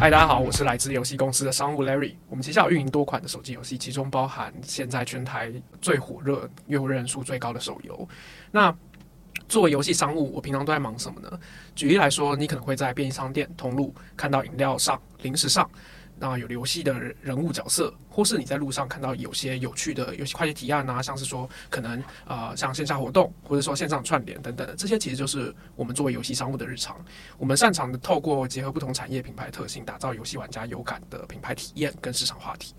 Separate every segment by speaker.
Speaker 1: 嗨，大家好，我是来自游戏公司的商务 Larry。我们旗下有运营多款的手机游戏，其中包含现在全台最火热、用户人数最高的手游。那作为游戏商务，我平常都在忙什么呢？举例来说，你可能会在便利商店通路看到饮料上、零食上。那有游戏的人物角色，或是你在路上看到有些有趣的游戏快捷提案啊，像是说可能呃像线下活动，或者说线上串联等等，这些其实就是我们作为游戏商务的日常。我们擅长的透过结合不同产业品牌特性，打造游戏玩家有感的品牌体验跟市场话题。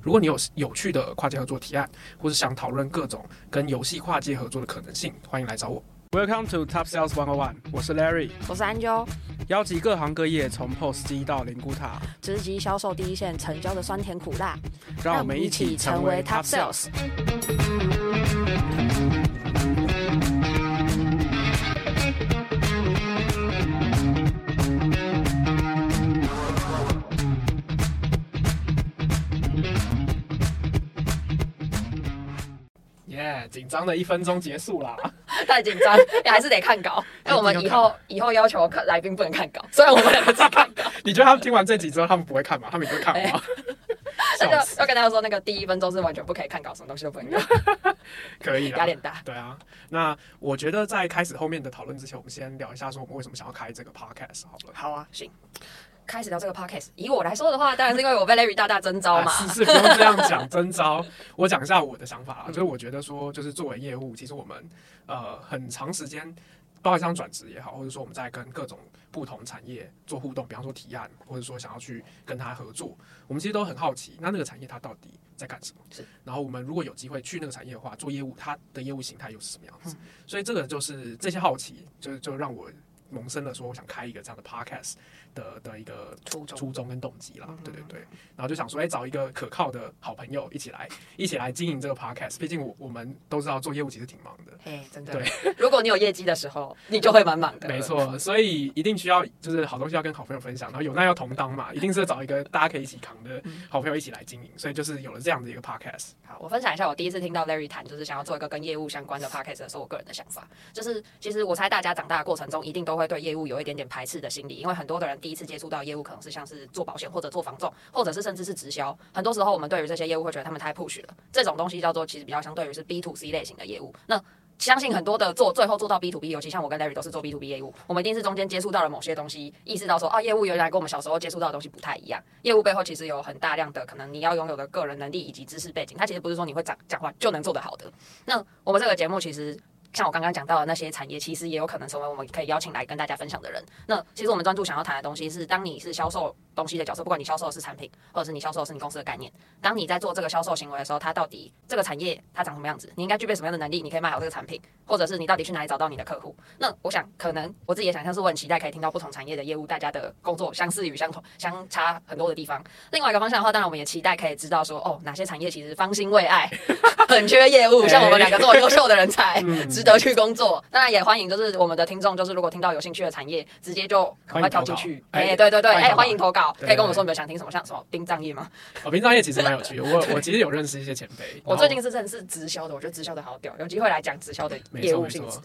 Speaker 1: 如果你有有趣的跨界合作提案，或是想讨论各种跟游戏跨界合作的可能性，欢迎来找我。Welcome to Top Sales 101，我是 Larry，
Speaker 2: 我是 Angel，
Speaker 1: 邀集各行各业从 POS 机到灵骨塔，
Speaker 2: 直击销售第一线成交的酸甜苦辣，
Speaker 1: 让我们一起成为 Top Sales。耶，紧张的一分钟结束啦。
Speaker 2: 太紧张，你还是得看稿。那我们以后以后要求来宾不能看稿，虽然我们两个自己看稿。
Speaker 1: 你觉得他们听完这集之后，他们不会看吗？他们也会看吗？
Speaker 2: 那就要跟大家说，那个第一分钟是完全不可以看稿，什么东西都不能看。
Speaker 1: 可以，
Speaker 2: 压力大。
Speaker 1: 对啊，那我觉得在开始后面的讨论之前，我们先聊一下，说我们为什么想要开这个 podcast 好了。
Speaker 2: 好啊，行。开始聊这个 podcast，以我来说的话，当然是因为我被 Larry 大大征招嘛。
Speaker 1: 是是，不用这样讲征招。我讲一下我的想法啊，就是我觉得说，就是作为业务，其实我们呃很长时间，包括像转职也好，或者说我们在跟各种不同产业做互动，比方说提案，或者说想要去跟他合作，我们其实都很好奇，那那个产业它到底在干什么？是。然后我们如果有机会去那个产业的话，做业务，它的业务形态又是什么样子？嗯、所以这个就是这些好奇，就就让我萌生了说，我想开一个这样的 podcast。的的一个初衷初衷跟动机啦，对对对，然后就想说，哎、欸，找一个可靠的好朋友一起来，一起来经营这个 podcast。毕竟我我们都知道做业务其实挺忙的，
Speaker 2: 哎，真的。对，如果你有业绩的时候，你就会满满的。
Speaker 1: 没错，所以一定需要就是好东西要跟好朋友分享，然后有难要同当嘛，一定是找一个大家可以一起扛的好朋友一起来经营。所以就是有了这样的一个 podcast。
Speaker 2: 好，我分享一下我第一次听到 Larry 谈，就是想要做一个跟业务相关的 podcast 的时候，我个人的想法，就是其实我猜大家长大的过程中，一定都会对业务有一点点排斥的心理，因为很多的人第一次接触到业务。可能是像是做保险或者做房仲，或者是甚至是直销。很多时候，我们对于这些业务会觉得他们太 push 了。这种东西叫做其实比较相对于是 B to C 类型的业务。那相信很多的做最后做到 B to B，尤其像我跟 Larry 都是做 B to B 业务，我们一定是中间接触到了某些东西，意识到说啊，业务原来跟我们小时候接触到的东西不太一样。业务背后其实有很大量的可能你要拥有的个人能力以及知识背景，它其实不是说你会讲讲话就能做得好的。那我们这个节目其实。像我刚刚讲到的那些产业，其实也有可能成为我们可以邀请来跟大家分享的人。那其实我们专注想要谈的东西是，当你是销售东西的角色，不管你销售的是产品，或者是你销售的是你公司的概念，当你在做这个销售行为的时候，它到底这个产业它长什么样子？你应该具备什么样的能力？你可以卖好这个产品，或者是你到底去哪里找到你的客户？那我想，可能我自己也想象是我很期待可以听到不同产业的业务，大家的工作相似与相同、相差很多的地方。另外一个方向的话，当然我们也期待可以知道说，哦，哪些产业其实方兴未艾，很缺业务，像我们两个这么优秀的人才，值得去工作。当然也欢迎，就是我们的听众，就是如果听到有兴趣的产业，直接就赶快跳进去。哎、欸，对对对，哎，欢迎投稿，可以跟我们说你们想听什么，像什么殡葬业吗？哦，殡葬业其实蛮有趣的。我我其实有认识一些前辈。我最近是认识直销的，我觉得直销的好屌，有机会来讲直销的业务性质。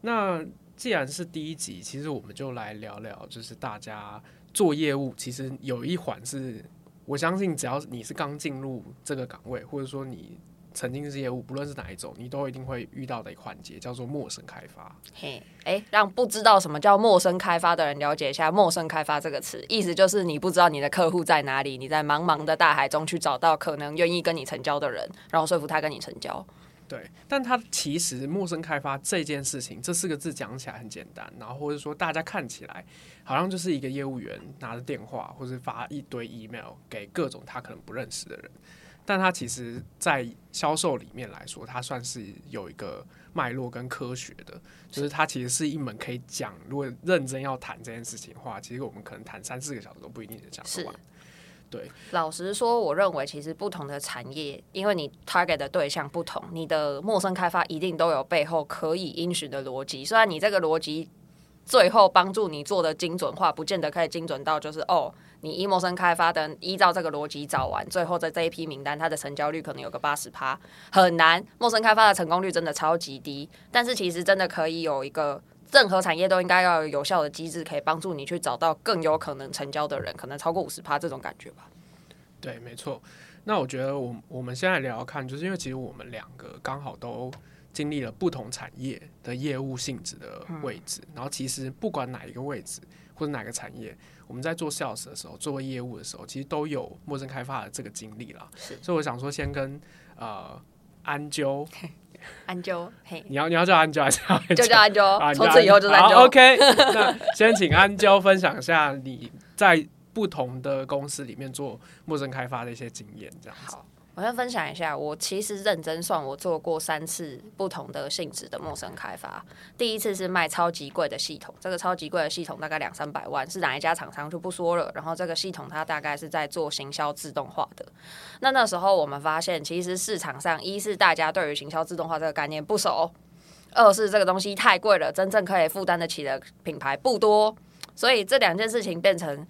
Speaker 1: 那既然是第一集，其实我们就来聊聊，就是大家做业务，其实有一环是，我相信只要你是刚进入这个岗位，或者说你。曾经是业务，不论是哪一种，你都一定会遇到的一个环节，叫做陌生开发。
Speaker 2: 嘿，哎，让不知道什么叫陌生开发的人了解一下“陌生开发”这个词，意思就是你不知道你的客户在哪里，你在茫茫的大海中去找到可能愿意跟你成交的人，然后说服他跟你成交。
Speaker 1: 对，但他其实陌生开发这件事情，这四个字讲起来很简单，然后或者说大家看起来好像就是一个业务员拿着电话，或者发一堆 email 给各种他可能不认识的人。但它其实，在销售里面来说，它算是有一个脉络跟科学的，就是它其实是一门可以讲，如果认真要谈这件事情的话，其实我们可能谈三四个小时都不一定能讲得完。对，
Speaker 2: 老实说，我认为其实不同的产业，因为你 target 的对象不同，你的陌生开发一定都有背后可以因循的逻辑。虽然你这个逻辑最后帮助你做的精准化，不见得可以精准到就是哦，你依陌生开发的依照这个逻辑找完，最后的这一批名单，它的成交率可能有个八十趴，很难。陌生开发的成功率真的超级低，但是其实真的可以有一个。任何产业都应该要有有效的机制，可以帮助你去找到更有可能成交的人，可能超过五十趴这种感觉吧。
Speaker 1: 对，没错。那我觉得我我们现在聊聊看，就是因为其实我们两个刚好都经历了不同产业的业务性质的位置，嗯、然后其实不管哪一个位置或者哪个产业，我们在做 sales 的时候，做业务的时候，其实都有陌生开发的这个经历啦。是，所以我想说，先跟呃安啾。
Speaker 2: 安啾，嘿，
Speaker 1: 你要你要叫安啾还是叫
Speaker 2: 就叫安啾？从此以后就安啾。
Speaker 1: OK，那先请安啾分享一下你在不同的公司里面做陌生开发的一些经验，这样子。
Speaker 2: 我先分享一下，我其实认真算，我做过三次不同的性质的陌生开发。第一次是卖超级贵的系统，这个超级贵的系统大概两三百万，是哪一家厂商就不说了。然后这个系统它大概是在做行销自动化的。那那时候我们发现，其实市场上一是大家对于行销自动化这个概念不熟，二是这个东西太贵了，真正可以负担得起的品牌不多，所以这两件事情变成。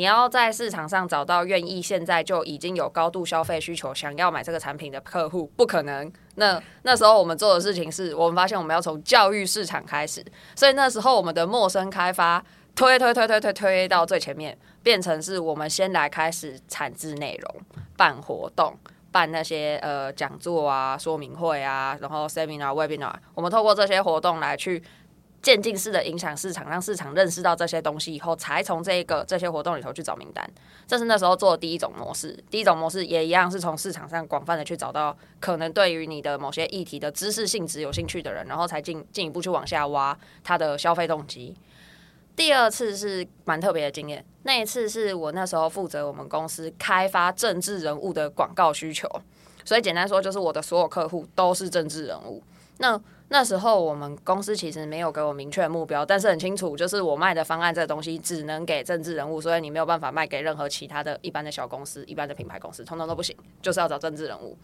Speaker 2: 你要在市场上找到愿意现在就已经有高度消费需求、想要买这个产品的客户，不可能。那那时候我们做的事情是，我们发现我们要从教育市场开始，所以那时候我们的陌生开发推推推推推推到最前面，变成是我们先来开始产制内容、办活动、办那些呃讲座啊、说明会啊，然后 seminar、webinar，我们透过这些活动来去。渐进式的影响市场，让市场认识到这些东西以后，才从这个这些活动里头去找名单。这是那时候做的第一种模式。第一种模式也一样是从市场上广泛的去找到可能对于你的某些议题的知识性质有兴趣的人，然后才进进一步去往下挖他的消费动机。第二次是蛮特别的经验，那一次是我那时候负责我们公司开发政治人物的广告需求，所以简单说就是我的所有客户都是政治人物。那那时候我们公司其实没有给我明确目标，但是很清楚，就是我卖的方案这东西只能给政治人物，所以你没有办法卖给任何其他的一般的小公司、一般的品牌公司，通通都不行，就是要找政治人物。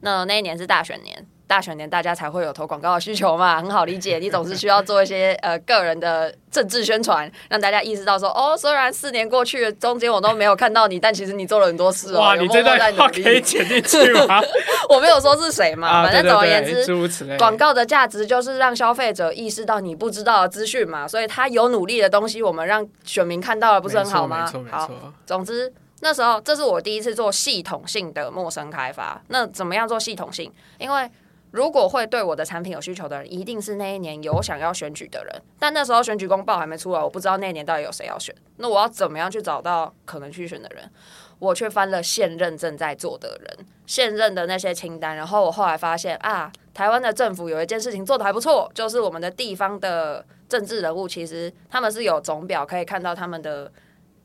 Speaker 2: 那那一年是大选年，大选年大家才会有投广告的需求嘛，很好理解。你总是需要做一些呃个人的政治宣传，让大家意识到说，哦，虽然四年过去了，中间我都没有看到你，但其实你做了很多事哦。
Speaker 1: 哇，有有在你这段话可以剪进去吗？
Speaker 2: 我没有说是谁嘛，反正总而言之，
Speaker 1: 广
Speaker 2: 告的价值就是让消费者意识到你不知道的资讯嘛，所以他有努力的东西，我们让选民看到了，不是很好吗？好，总之。那时候，这是我第一次做系统性的陌生开发。那怎么样做系统性？因为如果会对我的产品有需求的人，一定是那一年有想要选举的人。但那时候选举公报还没出来，我不知道那一年到底有谁要选。那我要怎么样去找到可能去选的人？我却翻了现任正在做的人，现任的那些清单。然后我后来发现啊，台湾的政府有一件事情做得还不错，就是我们的地方的政治人物，其实他们是有总表可以看到他们的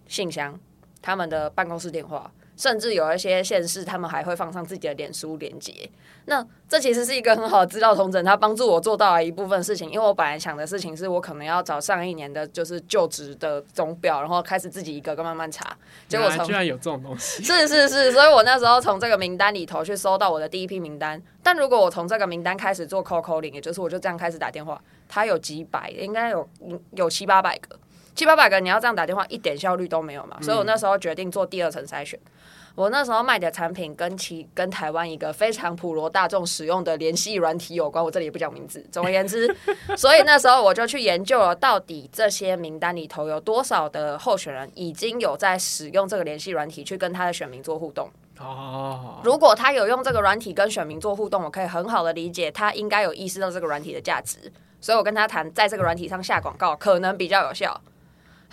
Speaker 2: 信箱。他们的办公室电话，甚至有一些县市，他们还会放上自己的脸书连接。那这其实是一个很好的资料统整，它帮助我做到了一部分事情。因为我本来想的事情是我可能要找上一年的，就是就职的总表，然后开始自己一个个慢慢查。结果从
Speaker 1: 居然有这种东西，
Speaker 2: 是是是，所以我那时候从这个名单里头去搜到我的第一批名单。但如果我从这个名单开始做 cold calling，也就是我就这样开始打电话，它有几百，应该有有七八百个。七八百个，你要这样打电话，一点效率都没有嘛。所以我那时候决定做第二层筛选。我那时候卖的产品跟其跟台湾一个非常普罗大众使用的联系软体有关，我这里也不讲名字。总而言之，所以那时候我就去研究了，到底这些名单里头有多少的候选人已经有在使用这个联系软体去跟他的选民做互动。哦，如果他有用这个软体跟选民做互动，我可以很好的理解他应该有意识到这个软体的价值，所以我跟他谈，在这个软体上下广告可能比较有效。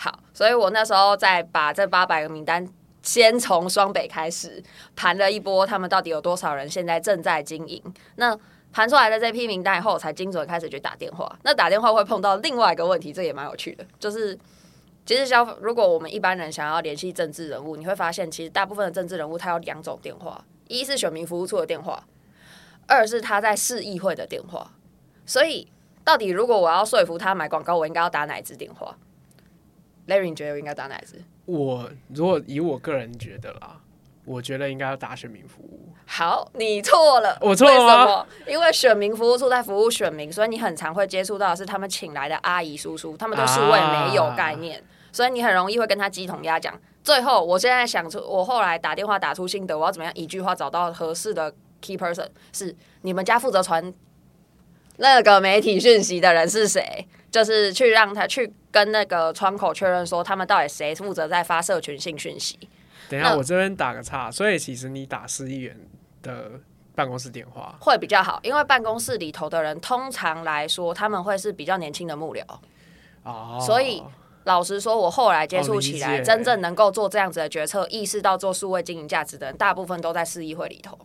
Speaker 2: 好，所以我那时候再把这八百个名单，先从双北开始盘了一波，他们到底有多少人现在正在经营？那盘出来的这批名单以后，才精准开始去打电话。那打电话会碰到另外一个问题，这也蛮有趣的，就是其实消如果我们一般人想要联系政治人物，你会发现其实大部分的政治人物他有两种电话：一是选民服务处的电话，二是他在市议会的电话。所以到底如果我要说服他买广告，我应该要打哪一支电话？Larry，你觉得我应该打哪一支？
Speaker 1: 我如果以我个人觉得啦，我觉得应该要打选民服务。
Speaker 2: 好，你错了，
Speaker 1: 我错了吗？
Speaker 2: 为什么？因为选民服务处在服务选民，所以你很常会接触到的是他们请来的阿姨叔叔，他们对数位没有概念，啊、所以你很容易会跟他鸡同鸭讲。最后，我现在想出，我后来打电话打出心得，我要怎么样一句话找到合适的 key person？是你们家负责传那个媒体讯息的人是谁？就是去让他去跟那个窗口确认说，他们到底谁负责在发社群性讯息。
Speaker 1: 等一下，我这边打个岔，所以其实你打市议员的办公室电话
Speaker 2: 会比较好，因为办公室里头的人通常来说，他们会是比较年轻的幕僚。哦，所以老实说，我后来接触起来，真正能够做这样子的决策，意识到做数位经营价值的人，大部分都在市议会里头。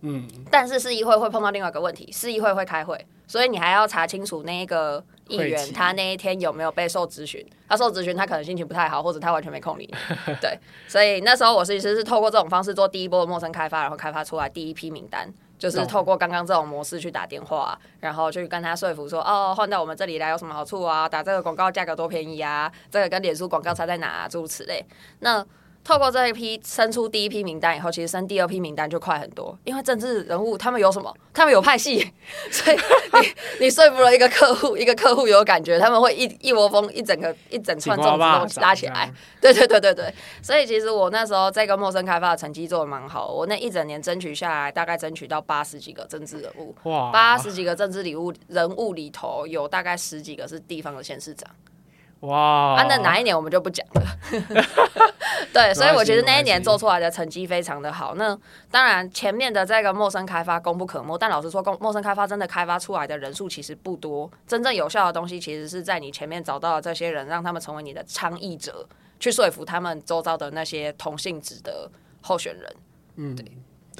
Speaker 2: 嗯，但是市议会会碰到另外一个问题，市议会会开会，所以你还要查清楚那个议员他那一天有没有被受咨询。他受咨询，他可能心情不太好，或者他完全没空理。对，所以那时候我其实是透过这种方式做第一波的陌生开发，然后开发出来第一批名单，就是透过刚刚这种模式去打电话，然后去跟他说服说，哦，换到我们这里来有什么好处啊？打这个广告价格多便宜啊？这个跟脸书广告差在哪啊？诸如此类。那透过这一批生出第一批名单以后，其实生第二批名单就快很多，因为政治人物他们有什么？他们有派系，所以你你说服了一个客户，一个客户有感觉，他们会一一窝蜂一整个一整串粽子都拉起来。对对对对对，所以其实我那时候这个陌生开发的成绩做的蛮好，我那一整年争取下来，大概争取到八十几个政治人物，哇，八十几个政治礼物人物里头有大概十几个是地方的县市长。哇！啊，那哪一年我们就不讲了。对，所以我觉得那一年做出来的成绩非常的好。那当然，前面的这个陌生开发功不可没，但老实说，公陌生开发真的开发出来的人数其实不多。真正有效的东西，其实是在你前面找到的这些人，让他们成为你的倡议者，去说服他们周遭的那些同性质的候选人。嗯，对，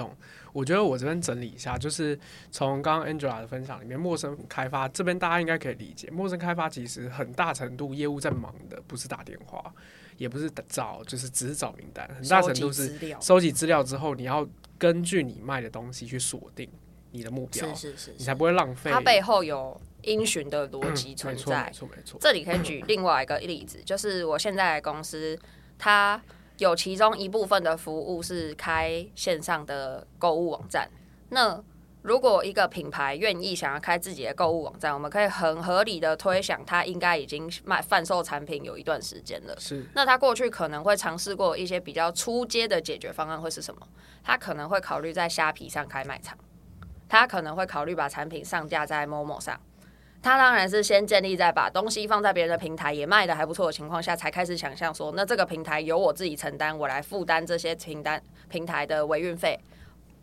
Speaker 1: 懂。我觉得我这边整理一下，就是从刚刚 Angela 的分享里面，陌生开发这边大家应该可以理解，陌生开发其实很大程度业务在忙的不是打电话，也不是找，就是只是找名单，很大程度是收集资料之后，你要根据你卖的东西去锁定你的目标，是是是，你才不会浪费。
Speaker 2: 它背后有因循的逻辑存在，没错没错。这里可以举另外一个例子，就是我现在的公司，它。有其中一部分的服务是开线上的购物网站。那如果一个品牌愿意想要开自己的购物网站，我们可以很合理的推想，他应该已经卖贩售产品有一段时间了。是。那他过去可能会尝试过一些比较初阶的解决方案会是什么？他可能会考虑在虾皮上开卖场，他可能会考虑把产品上架在 Momo 上。他当然是先建立在把东西放在别人的平台也卖的还不错的情况下，才开始想象说，那这个平台由我自己承担，我来负担这些平单平台的维运费。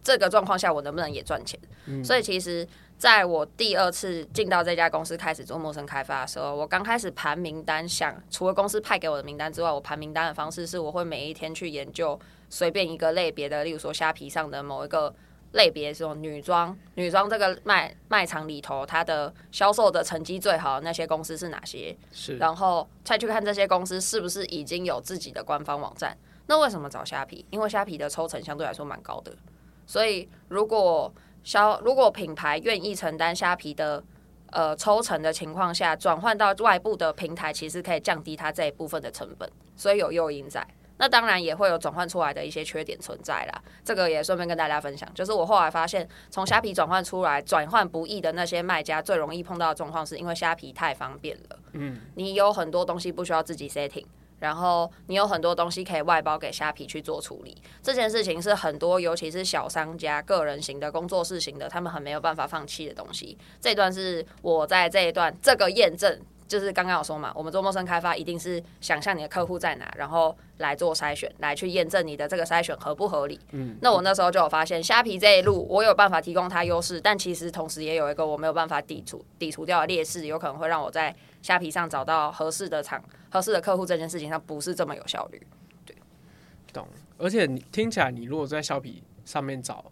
Speaker 2: 这个状况下，我能不能也赚钱？嗯。所以其实在我第二次进到这家公司开始做陌生开发的时候，我刚开始盘名单，想除了公司派给我的名单之外，我盘名单的方式是我会每一天去研究随便一个类别的，例如说虾皮上的某一个。类别是女装，女装这个卖卖场里头，它的销售的成绩最好的那些公司是哪些？是，然后再去看这些公司是不是已经有自己的官方网站。那为什么找虾皮？因为虾皮的抽成相对来说蛮高的，所以如果销如果品牌愿意承担虾皮的呃抽成的情况下，转换到外部的平台，其实可以降低它这一部分的成本，所以有诱因在。那当然也会有转换出来的一些缺点存在啦，这个也顺便跟大家分享。就是我后来发现，从虾皮转换出来转换不易的那些卖家，最容易碰到的状况是因为虾皮太方便了。嗯，你有很多东西不需要自己 setting，然后你有很多东西可以外包给虾皮去做处理。这件事情是很多，尤其是小商家、个人型的工作室型的，他们很没有办法放弃的东西。这段是我在这一段这个验证。就是刚刚有说嘛，我们做陌生开发一定是想象你的客户在哪，然后来做筛选，来去验证你的这个筛选合不合理。嗯，那我那时候就有发现，虾皮这一路我有办法提供它优势，但其实同时也有一个我没有办法抵除抵除掉的劣势，有可能会让我在虾皮上找到合适的厂、合适的客户这件事情上不是这么有效率。对，
Speaker 1: 懂。而且你听起来，你如果在虾皮上面找，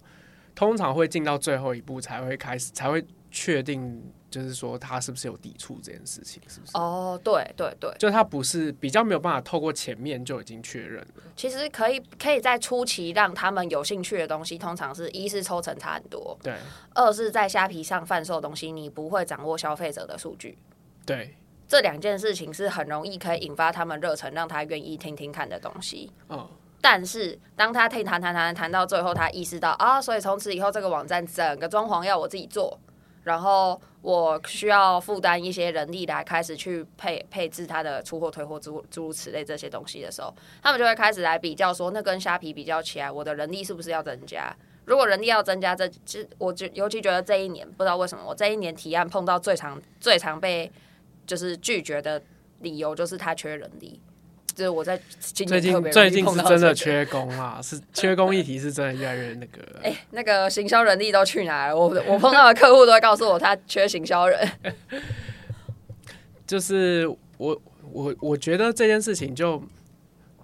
Speaker 1: 通常会进到最后一步才会开始，才会确定。就是说他是不是有抵触这件事情，是不是？
Speaker 2: 哦，对对对，
Speaker 1: 就他不是比较没有办法透过前面就已经确认了。
Speaker 2: 其实可以可以在初期让他们有兴趣的东西，通常是一是抽成差很多，
Speaker 1: 对；
Speaker 2: 二是在虾皮上贩售的东西，你不会掌握消费者的数据，
Speaker 1: 对。
Speaker 2: 这两件事情是很容易可以引发他们热忱，让他愿意听听看的东西。
Speaker 1: 哦。
Speaker 2: 但是当他听谈谈谈谈到最后，他意识到啊，所以从此以后这个网站整个装潢要我自己做，然后我需要负担一些人力来开始去配配置他的出货、退货诸诸如此类这些东西的时候，他们就会开始来比较说，那跟虾皮比较起来，我的人力是不是要增加？如果人力要增加，这其实我就尤其觉得这一年不知道为什么，我这一年提案碰到最常最常被就是拒绝的理由就是他缺人力。就是我在最近
Speaker 1: 最近是真的缺工啊，是缺工议题是真的越来越那个。
Speaker 2: 哎、欸，那个行销人力都去哪了？我我碰到的客户都会告诉我，他缺行销人。
Speaker 1: 就是我我我觉得这件事情就，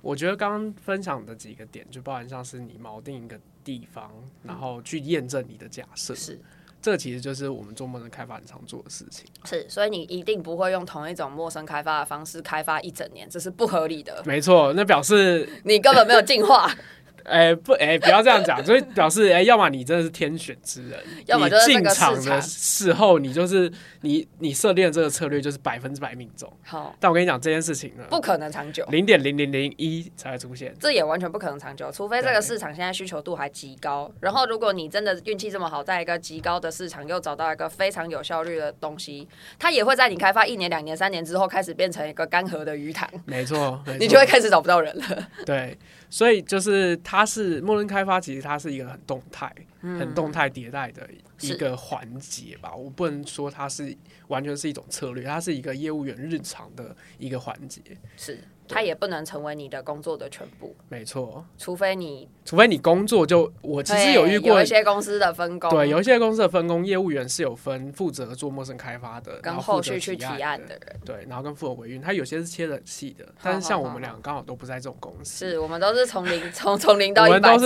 Speaker 1: 我觉得刚刚分享的几个点，就包含像是你锚定一个地方，然后去验证你的假设是。这其实就是我们做陌生开发很常做的事情。
Speaker 2: 是，所以你一定不会用同一种陌生开发的方式开发一整年，这是不合理的。
Speaker 1: 没错，那表示
Speaker 2: 你根本没有进化。
Speaker 1: 哎、欸，不，哎、欸，不要这样讲，所以表示，哎、欸，要么你真的是天选之人，
Speaker 2: 要么就是
Speaker 1: 进场的时候，你就是你你设定的这个策略就是百分之百命中。
Speaker 2: 好，
Speaker 1: 但我跟你讲这件事情呢，
Speaker 2: 不可能长久，
Speaker 1: 零点零零零一才会出现，
Speaker 2: 这也完全不可能长久，除非这个市场现在需求度还极高。然后，如果你真的运气这么好，在一个极高的市场又找到一个非常有效率的东西，它也会在你开发一年、两年、三年之后开始变成一个干涸的鱼塘。
Speaker 1: 没错，
Speaker 2: 你就会开始找不到人了。
Speaker 1: 对。所以就是它是默认开发，其实它是一个很动态、嗯、很动态迭代的一个环节吧。我不能说它是完全是一种策略，它是一个业务员日常的一个环节。
Speaker 2: 是。它也不能成为你的工作的全部，
Speaker 1: 没错，
Speaker 2: 除非你，
Speaker 1: 除非你工作就我其实有遇过
Speaker 2: 有一些公司的分工，
Speaker 1: 对，有一些公司的分工，业务员是有分负责做陌生开发的，
Speaker 2: 跟后续去提案的人，
Speaker 1: 对，然后跟负责维运，他有些是切的很细的，但是像我们两个刚好都不在这种公司，
Speaker 2: 是我们都是从零从从零到一百，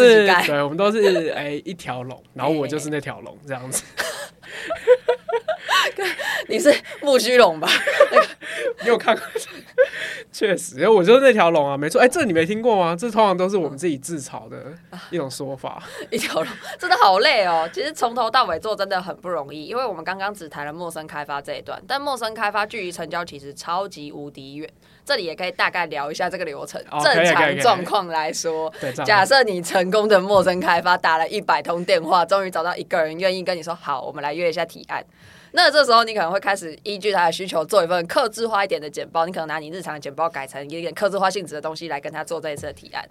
Speaker 1: 对，我们都是哎一条龙，然后我就是那条龙这样子。
Speaker 2: 你是木须龙吧？
Speaker 1: 你有看过？确实，因为我就是那条龙啊，没错。哎、欸，这你没听过吗？这通常都是我们自己自嘲的一种说法。
Speaker 2: 一条龙真的好累哦。其实从头到尾做真的很不容易，因为我们刚刚只谈了陌生开发这一段，但陌生开发距离成交其实超级无敌远。这里也可以大概聊一下这个流程。
Speaker 1: 哦、
Speaker 2: 正常状况来说，假设你成功的陌生开发打了一百通电话，终于找到一个人愿意跟你说好，我们来约一下提案。那这时候你可能会开始依据他的需求做一份克制化一点的简报，你可能拿你日常的简报改成一点克制化性质的东西来跟他做这一次的提案。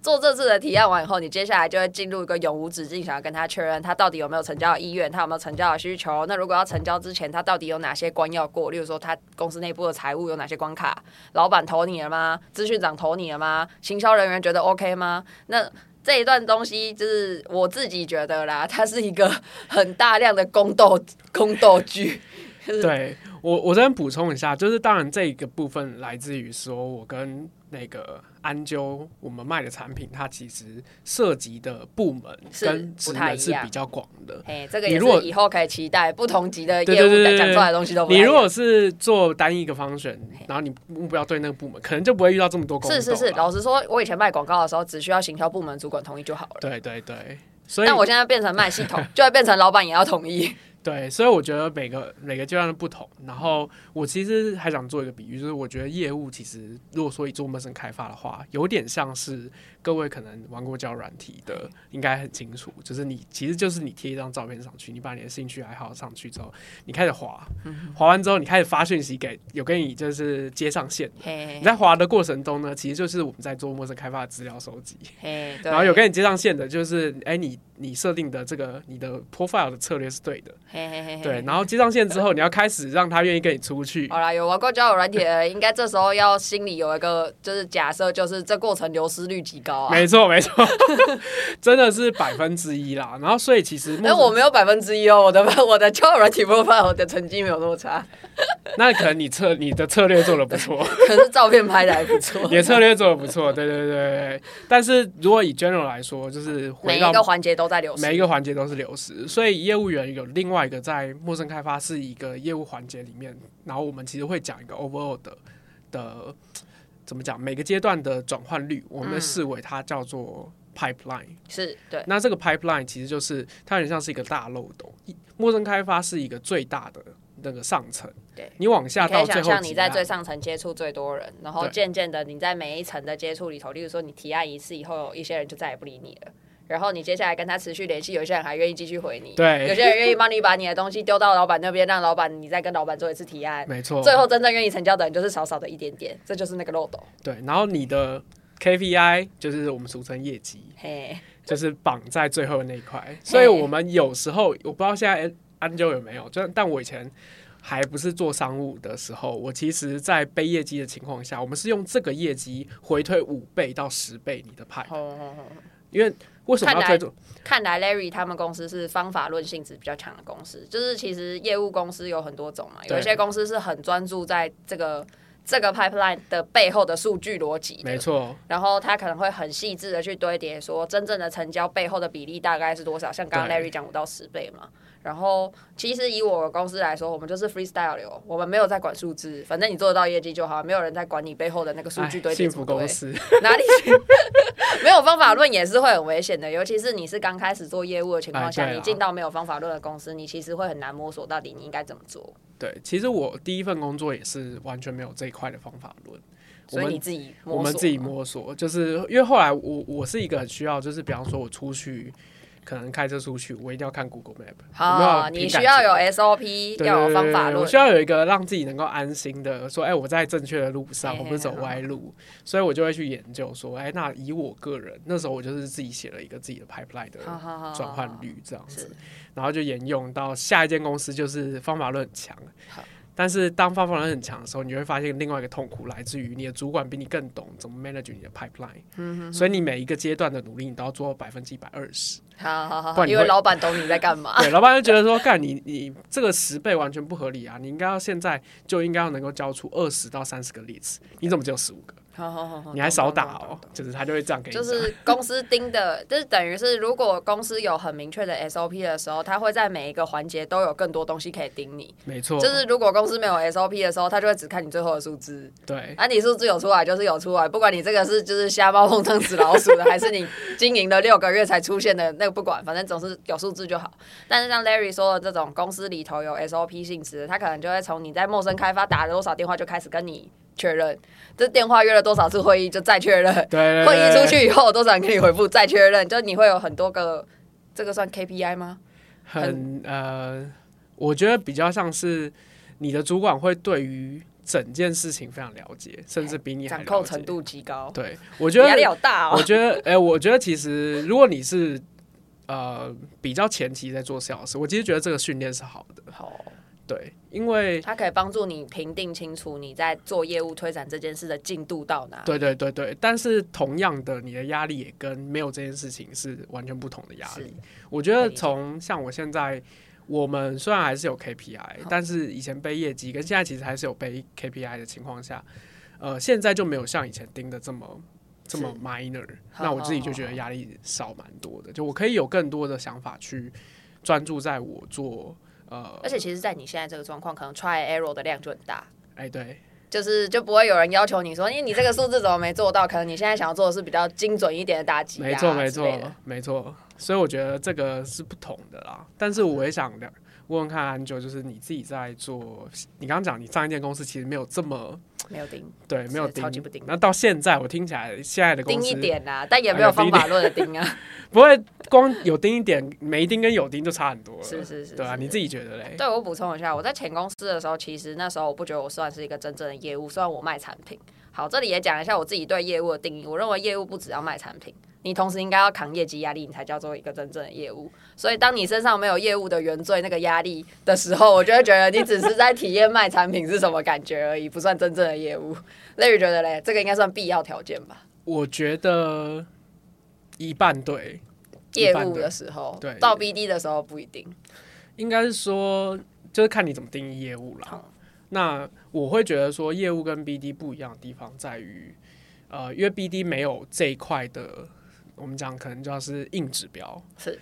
Speaker 2: 做这次的提案完以后，你接下来就会进入一个永无止境，想要跟他确认他到底有没有成交的意愿，他有没有成交的需求。那如果要成交之前，他到底有哪些关要过？例如说，他公司内部的财务有哪些关卡？老板投你了吗？资讯长投你了吗？行销人员觉得 OK 吗？那这一段东西就是我自己觉得啦，它是一个很大量的宫斗宫斗剧。
Speaker 1: 对我，我这边补充一下，就是当然这个部分来自于说我跟。那个安啾，我们卖的产品，它其实涉及的部门跟职能是比较广的。
Speaker 2: 哎，这个也是以后可以期待不同级的业务讲出来的东西都不一样。
Speaker 1: 你如果是做单一个 function，然后你目标对那个部门，可能就不会遇到这么多。
Speaker 2: 是是是，老实说，我以前卖广告的时候，只需要行销部门主管同意就好了。
Speaker 1: 对对对，所以
Speaker 2: 但我现在变成卖系统，就会变成老板也要同意。
Speaker 1: 对，所以我觉得每个每个阶段的不同。然后我其实还想做一个比喻，就是我觉得业务其实如果说以做陌生开发的话，有点像是。各位可能玩过交友软体的，应该很清楚，就是你其实就是你贴一张照片上去，你把你的兴趣爱好上去之后，你开始滑，滑完之后你开始发讯息给有跟你就是接上线的，你在滑的过程中呢，其实就是我们在做陌生开发的资料收集，然后有跟你接上线的，就是哎、欸、你你设定的这个你的 profile 的策略是对的，对，然后接上线之后，你要开始让他愿意跟你出去。
Speaker 2: 好啦，有玩过交友软体的，应该这时候要心里有一个就是假设，就是这过程流失率极高。
Speaker 1: 没错，没错，真的是百分之一啦。然后，所以其实，
Speaker 2: 那我没有百分之一哦，我的 我的交友软体 profile 我的成绩没有那么差。
Speaker 1: 那可能你策你的策略做的不错，
Speaker 2: 可是照片拍的还不错。
Speaker 1: 你的策略做的不错，对对对对。但是如果以 general 来说，就是
Speaker 2: 每一个环节都在流失，
Speaker 1: 每一个环节都是流失。所以业务员有另外外一个在陌生开发是一个业务环节里面，然后我们其实会讲一个 overall 的的怎么讲，每个阶段的转换率，我们视为它叫做 pipeline，嗯、
Speaker 2: 是对。
Speaker 1: 那这个 pipeline 其实就是它很像是一个大漏斗，陌生开发是一个最大的。那个上层，
Speaker 2: 对，
Speaker 1: 你往下到最后，
Speaker 2: 像你在最上层接触最多人，然后渐渐的你在每一层的接触里头，例如说你提案一次以后，有一些人就再也不理你了，然后你接下来跟他持续联系，有些人还愿意继续回你，
Speaker 1: 对，
Speaker 2: 有些人愿意帮你把你的东西丢到老板那边，让老板你再跟老板做一次提案，
Speaker 1: 没错，
Speaker 2: 最后真正愿意成交的人就是少少的一点点，这就是那个漏斗，
Speaker 1: 对，然后你的 KPI 就是我们俗称业绩，嘿，就是绑在最后的那一块，所以我们有时候我不知道现在安啾有没有，就但我以前。还不是做商务的时候，我其实，在背业绩的情况下，我们是用这个业绩回推五倍到十倍你的派。因为为什么要推这？
Speaker 2: 看来 Larry 他们公司是方法论性质比较强的公司，就是其实业务公司有很多种嘛，有一些公司是很专注在这个这个 pipeline 的背后的数据逻辑，
Speaker 1: 没错。
Speaker 2: 然后他可能会很细致的去堆叠，说真正的成交背后的比例大概是多少？像刚刚 Larry 讲五到十倍嘛。然后，其实以我公司来说，我们就是 freestyle 流，我们没有在管数字，反正你做得到业绩就好，没有人在管你背后的那个数据堆叠。
Speaker 1: 幸福公司
Speaker 2: 哪里去？没有方法论也是会很危险的，尤其是你是刚开始做业务的情况下，你进到没有方法论的公司，你其实会很难摸索到底你应该怎么做。
Speaker 1: 对，其实我第一份工作也是完全没有这一块的方法论，
Speaker 2: 所以你自己摸索
Speaker 1: 我们自己摸索，就是因为后来我我是一个很需要，就是比方说我出去。可能开车出去，我一定要看 Google Map。
Speaker 2: 好，你需要有 SOP，要有方法论。
Speaker 1: 我需要有一个让自己能够安心的说，哎、欸，我在正确的路上，我不是走歪路。所以我就会去研究说，哎、欸，那以我个人那时候，我就是自己写了一个自己的 pipeline 的转换率这样子，然后就沿用到下一间公司，就是方法论很强。但是当方法论很强的时候，你会发现另外一个痛苦来自于你的主管比你更懂怎么 manage 你的 pipeline，嗯、哼哼，所以你每一个阶段的努力，你都要做到百分之一百二十。
Speaker 2: 好好好，因为老板懂你在干嘛。
Speaker 1: 对，老板就觉得说，干你你这个十倍完全不合理啊！你应该要现在就应该要能够交出二十到三十个例子，你怎么只有十五个？好好好，你还少打哦，就是他就会这样给你。
Speaker 2: 就是 公司盯的，就是等于是，如果公司有很明确的 SOP 的时候，他会在每一个环节都有更多东西可以盯你。
Speaker 1: 没错，
Speaker 2: 就是如果公司没有 SOP 的时候，他就会只看你最后的数字。
Speaker 1: 对，
Speaker 2: 那、啊、你数字有出来就是有出来，不管你这个是就是瞎猫碰上死老鼠的，还是你经营了六个月才出现的那个，不管，反正总是有数字就好。但是像 Larry 说的这种公司里头有 SOP 性质，他可能就会从你在陌生开发打了多少电话就开始跟你。确认，这电话约了多少次会议就再确认。对，会议出去以后多少人给你回复再确认，就你会有很多个，这个算 KPI 吗？
Speaker 1: 很，很呃，我觉得比较像是你的主管会对于整件事情非常了解，甚至比你
Speaker 2: 掌控程度极高。
Speaker 1: 对，我觉得
Speaker 2: 压力好大哦。
Speaker 1: 我觉得，哎、欸，我觉得其实如果你是呃比较前期在做 sales，我其实觉得这个训练是好的。好。对，因为
Speaker 2: 它可以帮助你评定清楚你在做业务推展这件事的进度到哪。
Speaker 1: 对对对对，但是同样的，你的压力也跟没有这件事情是完全不同的压力。我觉得从像我现在，我们虽然还是有 KPI，但是以前背业绩跟现在其实还是有背 KPI 的情况下，呃，现在就没有像以前盯的这么这么 minor。那我自己就觉得压力少蛮多的，就我可以有更多的想法去专注在我做。
Speaker 2: 而且其实，在你现在这个状况，可能 try error 的量就很大。
Speaker 1: 哎，对，
Speaker 2: 就是就不会有人要求你说，因为你这个数字怎么没做到？可能你现在想要做的是比较精准一点的打击。
Speaker 1: 没错，没错，没错。所以我觉得这个是不同的啦。但是我也想问问看安九，就是你自己在做，你刚刚讲你上一间公司其实没有这么。
Speaker 2: 没有钉，
Speaker 1: 对，没有钉，超级不盯。那到现在，我听起来现在的公司
Speaker 2: 盯一点啊，但也没有方法论的钉啊。
Speaker 1: 不会光有钉一点，没钉跟有钉就差很多了。
Speaker 2: 是是是，
Speaker 1: 对啊，你自己觉得嘞？
Speaker 2: 对，我补充一下，我在前公司的时候，其实那时候我不觉得我算是一个真正的业务，虽然我卖产品。好，这里也讲一下我自己对业务的定义。我认为业务不只要卖产品。你同时应该要扛业绩压力，你才叫做一个真正的业务。所以，当你身上没有业务的原罪那个压力的时候，我就会觉得你只是在体验卖产品是什么感觉而已，不算真正的业务。Larry 觉得嘞，这个应该算必要条件吧？
Speaker 1: 我觉得一半对，
Speaker 2: 业务的时候，对，到 BD 的时候不一定。
Speaker 1: 应该是说，就是看你怎么定义业务啦。嗯、那我会觉得说，业务跟 BD 不一样的地方在于，呃，因为 BD 没有这一块的。我们讲可能就要是硬指标，
Speaker 2: 是，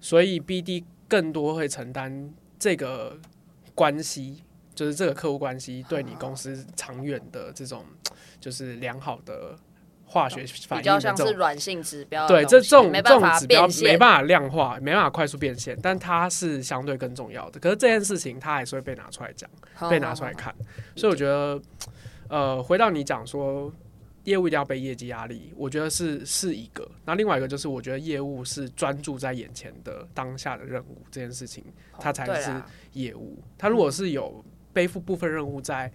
Speaker 1: 所以 BD 更多会承担这个关系，就是这个客户关系对你公司长远的这种就是良好的化学反应，比较
Speaker 2: 像是软性指
Speaker 1: 标。对，这这
Speaker 2: 种
Speaker 1: 这种指标没办法量化，没办法快速变现，但它是相对更重要的。可是这件事情它还是会被拿出来讲，被拿出来看。所以我觉得，呃，回到你讲说。业务一定要被业绩压力，我觉得是是一个。那另外一个就是，我觉得业务是专注在眼前的当下的任务这件事情，它才是业务。它如果是有背负部分任务在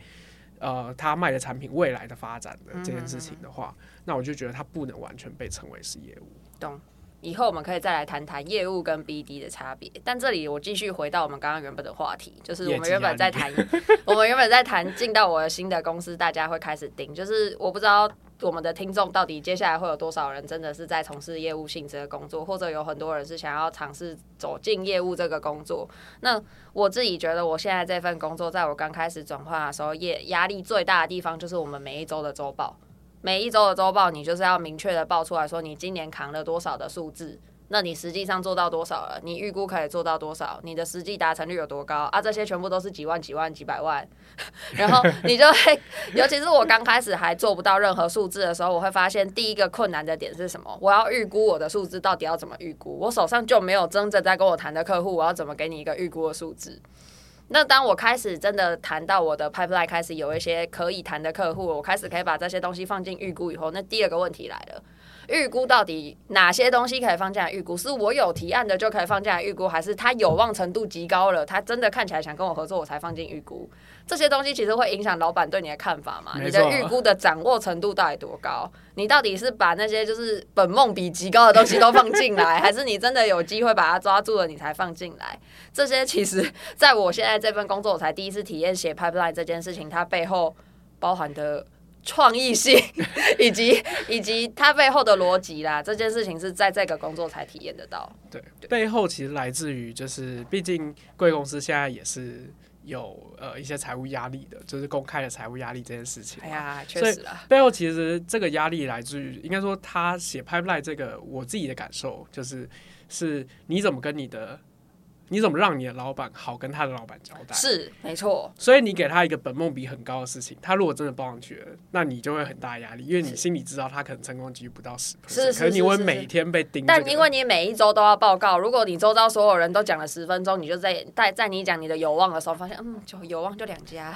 Speaker 1: 呃他卖的产品未来的发展的这件事情的话，那我就觉得他不能完全被称为是业务。
Speaker 2: 懂。以后我们可以再来谈谈业务跟 BD 的差别，但这里我继续回到我们刚刚原本的话题，就是我们原本在谈，我们原本在谈进到我的新的公司，大家会开始盯，就是我不知道我们的听众到底接下来会有多少人真的是在从事业务性质的工作，或者有很多人是想要尝试走进业务这个工作。那我自己觉得，我现在这份工作，在我刚开始转换的时候，业压力最大的地方就是我们每一周的周报。每一周的周报，你就是要明确的报出来说，你今年扛了多少的数字，那你实际上做到多少了？你预估可以做到多少？你的实际达成率有多高啊？这些全部都是几万、几万、几百万，然后你就会，尤其是我刚开始还做不到任何数字的时候，我会发现第一个困难的点是什么？我要预估我的数字到底要怎么预估？我手上就没有真正在跟我谈的客户，我要怎么给你一个预估的数字？那当我开始真的谈到我的 pipeline 开始有一些可以谈的客户，我开始可以把这些东西放进预估以后，那第二个问题来了。预估到底哪些东西可以放进来预估？是我有提案的就可以放进来预估，还是他有望程度极高了，他真的看起来想跟我合作，我才放进预估？这些东西其实会影响老板对你的看法嘛？你的预估的掌握程度到底多高？你到底是把那些就是本梦比极高的东西都放进来，还是你真的有机会把它抓住了，你才放进来？这些其实在我现在这份工作，我才第一次体验写 pipeline 这件事情，它背后包含的。创意性 以及以及它背后的逻辑啦，这件事情是在这个工作才体验得到。
Speaker 1: 对，背后其实来自于就是，毕竟贵公司现在也是有呃一些财务压力的，就是公开的财务压力这件事情。
Speaker 2: 哎呀，确实啊。
Speaker 1: 背后其实这个压力来自于，应该说他写 pipeline 这个，我自己的感受就是，是你怎么跟你的。你怎么让你的老板好跟他的老板交代？
Speaker 2: 是没错，
Speaker 1: 所以你给他一个本梦比很高的事情，他如果真的报上去了，那你就会很大压力，因为你心里知道他可能成功几率不到十%，是，可是你会每天被盯、这个。
Speaker 2: 但因为你每一周都要报告，如果你周遭所有人都讲了十分钟，你就在在在你讲你的有望的时候，发现嗯，就有望就两家，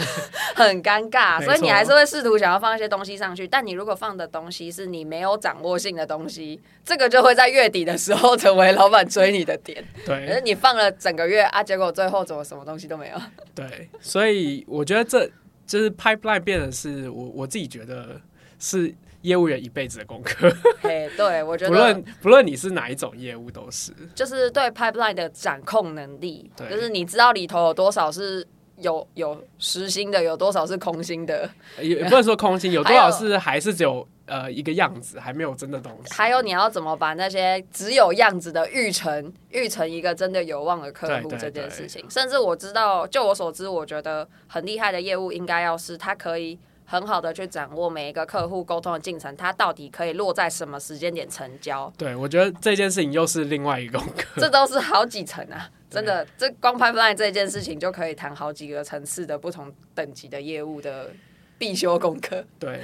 Speaker 2: 很尴尬，所以你还是会试图想要放一些东西上去。但你如果放的东西是你没有掌握性的东西，这个就会在月底的时候成为老板追你的点。对，你放了整个月。啊！结果最后怎么什么东西都没有？
Speaker 1: 对，所以我觉得这就是 pipeline 变的是我我自己觉得是业务员一辈子的功课。
Speaker 2: 嘿，对，我觉得
Speaker 1: 不论不论你是哪一种业务，都是
Speaker 2: 就是对 pipeline 的掌控能力，对，就是你知道里头有多少是有有实心的，有多少是空心的，
Speaker 1: 也不能说空心，有多少是还是只有。呃，一个样子还没有真的东西。
Speaker 2: 还有你要怎么把那些只有样子的育成育成一个真的有望的客户这件事情？甚至我知道，就我所知，我觉得很厉害的业务应该要是他可以很好的去掌握每一个客户沟通的进程，他到底可以落在什么时间点成交。
Speaker 1: 对，我觉得这件事情又是另外一个功课。
Speaker 2: 这都是好几层啊，真的，这光 pipeline 这件事情就可以谈好几个层次的不同等级的业务的必修功课。
Speaker 1: 对。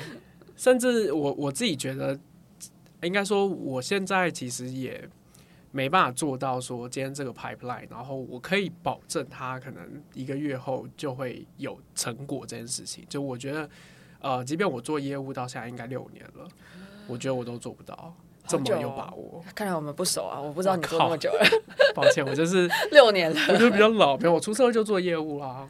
Speaker 1: 甚至我我自己觉得，应该说，我现在其实也没办法做到说今天这个 pipeline，然后我可以保证它可能一个月后就会有成果这件事情。就我觉得，呃，即便我做业务到现在应该六年了，我觉得我都做不到这么有把握。
Speaker 2: 看来我们不熟啊，我不知道你做那么久了。
Speaker 1: 抱歉，我就是
Speaker 2: 六年了，
Speaker 1: 我就比较老，没有我出社会就做业务啦。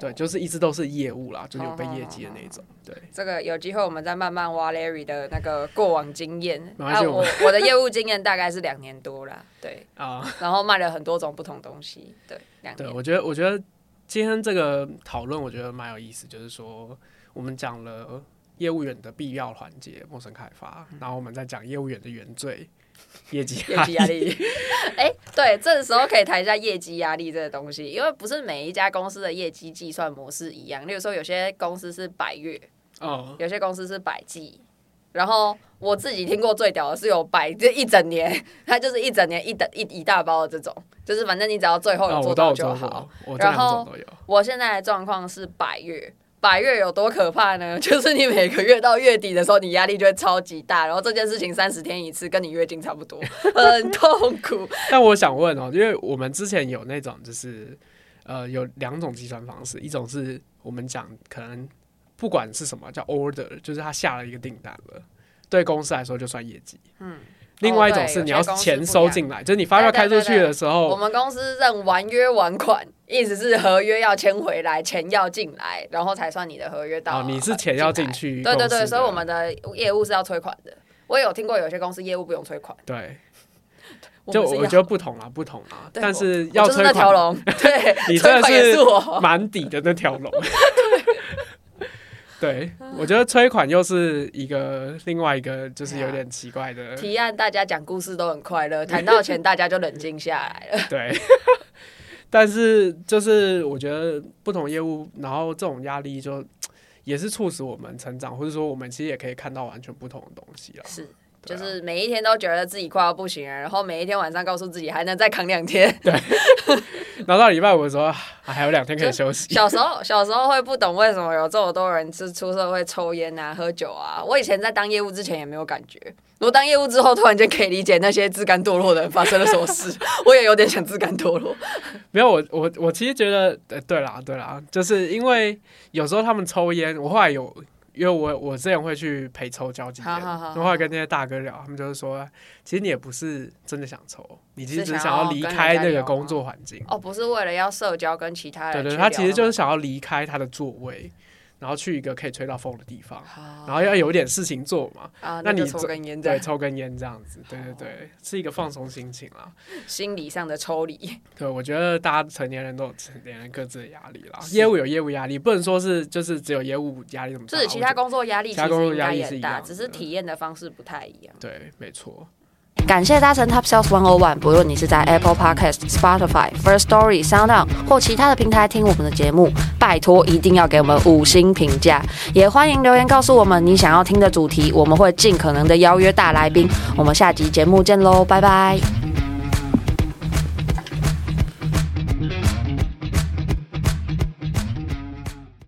Speaker 1: 对，就是一直都是业务啦，就是有被业绩的那种。对，
Speaker 2: 这个有机会我们再慢慢挖 Larry 的那个过往经验。啊，我我的业务经验大概是两年多啦。对 啊，然后卖了很多种不同东西。对，两年。
Speaker 1: 对，我觉得我觉得今天这个讨论我觉得蛮有意思，就是说我们讲了业务员的必要环节，陌生开发，然后我们再讲业务员的原罪。业绩业绩压力，
Speaker 2: 哎、欸，对，这个时候可以谈一下业绩压力这个东西，因为不是每一家公司的业绩计算模式一样。例如说，有些公司是百月，哦，有些公司是百季。然后我自己听过最屌的是有百，就一整年，它就是一整年一等一一大包的这种，就是反正你只要最后有做到就好。然后我现在的状况是百月，百月有多可怕呢？就是你每个月到月底的时候，你压力就会超级大，然后这件事情三十天一次，跟你月经差不多，很痛苦。
Speaker 1: 但我想问哦，因为我们之前有那种就是呃有两种计算方式，一种是我们讲可能不管是什么叫 order，就是他下了一个订单了，对公司来说就算业绩。嗯。另外一种是你要钱收进来，就是你发票开出去的时候，
Speaker 2: 我们公司认完约完款，意思是合约要签回来，钱要进来，然后才算你的合约到。
Speaker 1: 哦，你是钱要进去。
Speaker 2: 对对对，所以我们的业务是要催款的。我也有听过有些公司业务不用催款。
Speaker 1: 对，就我觉得不同啊，不同啊，但是要催款。
Speaker 2: 条龙，对，
Speaker 1: 你 真的是满底的那条龙。对，我觉得催款又是一个另外一个，就是有点奇怪的
Speaker 2: 提案。大家讲故事都很快乐，谈到钱大家就冷静下来了。
Speaker 1: 对，但是就是我觉得不同业务，然后这种压力就也是促使我们成长，或者说我们其实也可以看到完全不同的东西了。
Speaker 2: 是。就是每一天都觉得自己快要不行了，然后每一天晚上告诉自己还能再扛两天。
Speaker 1: 对，然后到礼拜五的时候 还有两天可以休息。
Speaker 2: 小时候小时候会不懂为什么有这么多人是出社会抽烟啊、喝酒啊。我以前在当业务之前也没有感觉，我当业务之后突然间可以理解那些自甘堕落的人发生了什么事。我也有点想自甘堕落。
Speaker 1: 没有，我我我其实觉得，对啦对啦，就是因为有时候他们抽烟，我后来有。因为我我之前会去陪抽交际，然后会跟那些大哥聊，他们就是说，其实你也不是真的想抽，你其实只是想要离开那个工作环境。
Speaker 2: 哦，不是为了要社交跟其他人。
Speaker 1: 对，对对，他其实就是想要离开他的座位。然后去一个可以吹到风的地方，然后要有点事情做嘛。啊，那你抽根烟，对，抽根烟这样子，对对对，是一个放松心情啦，
Speaker 2: 心理上的抽离。
Speaker 1: 对，我觉得大家成年人都有成年人各自的压力啦。业务有业务压力，不能说是就是只有业务压力这么大。
Speaker 2: 是其他工作压力，其他工作压力是一样，只是体验的方式不太一样。
Speaker 1: 对，没错。
Speaker 2: 感谢搭乘 Top Sales 101，不论你是在 Apple Podcast、Spotify、First Story、SoundOn 或其他的平台听我们的节目，拜托一定要给我们五星评价，也欢迎留言告诉我们你想要听的主题，我们会尽可能的邀约大来宾。我们下集节目见喽，拜拜。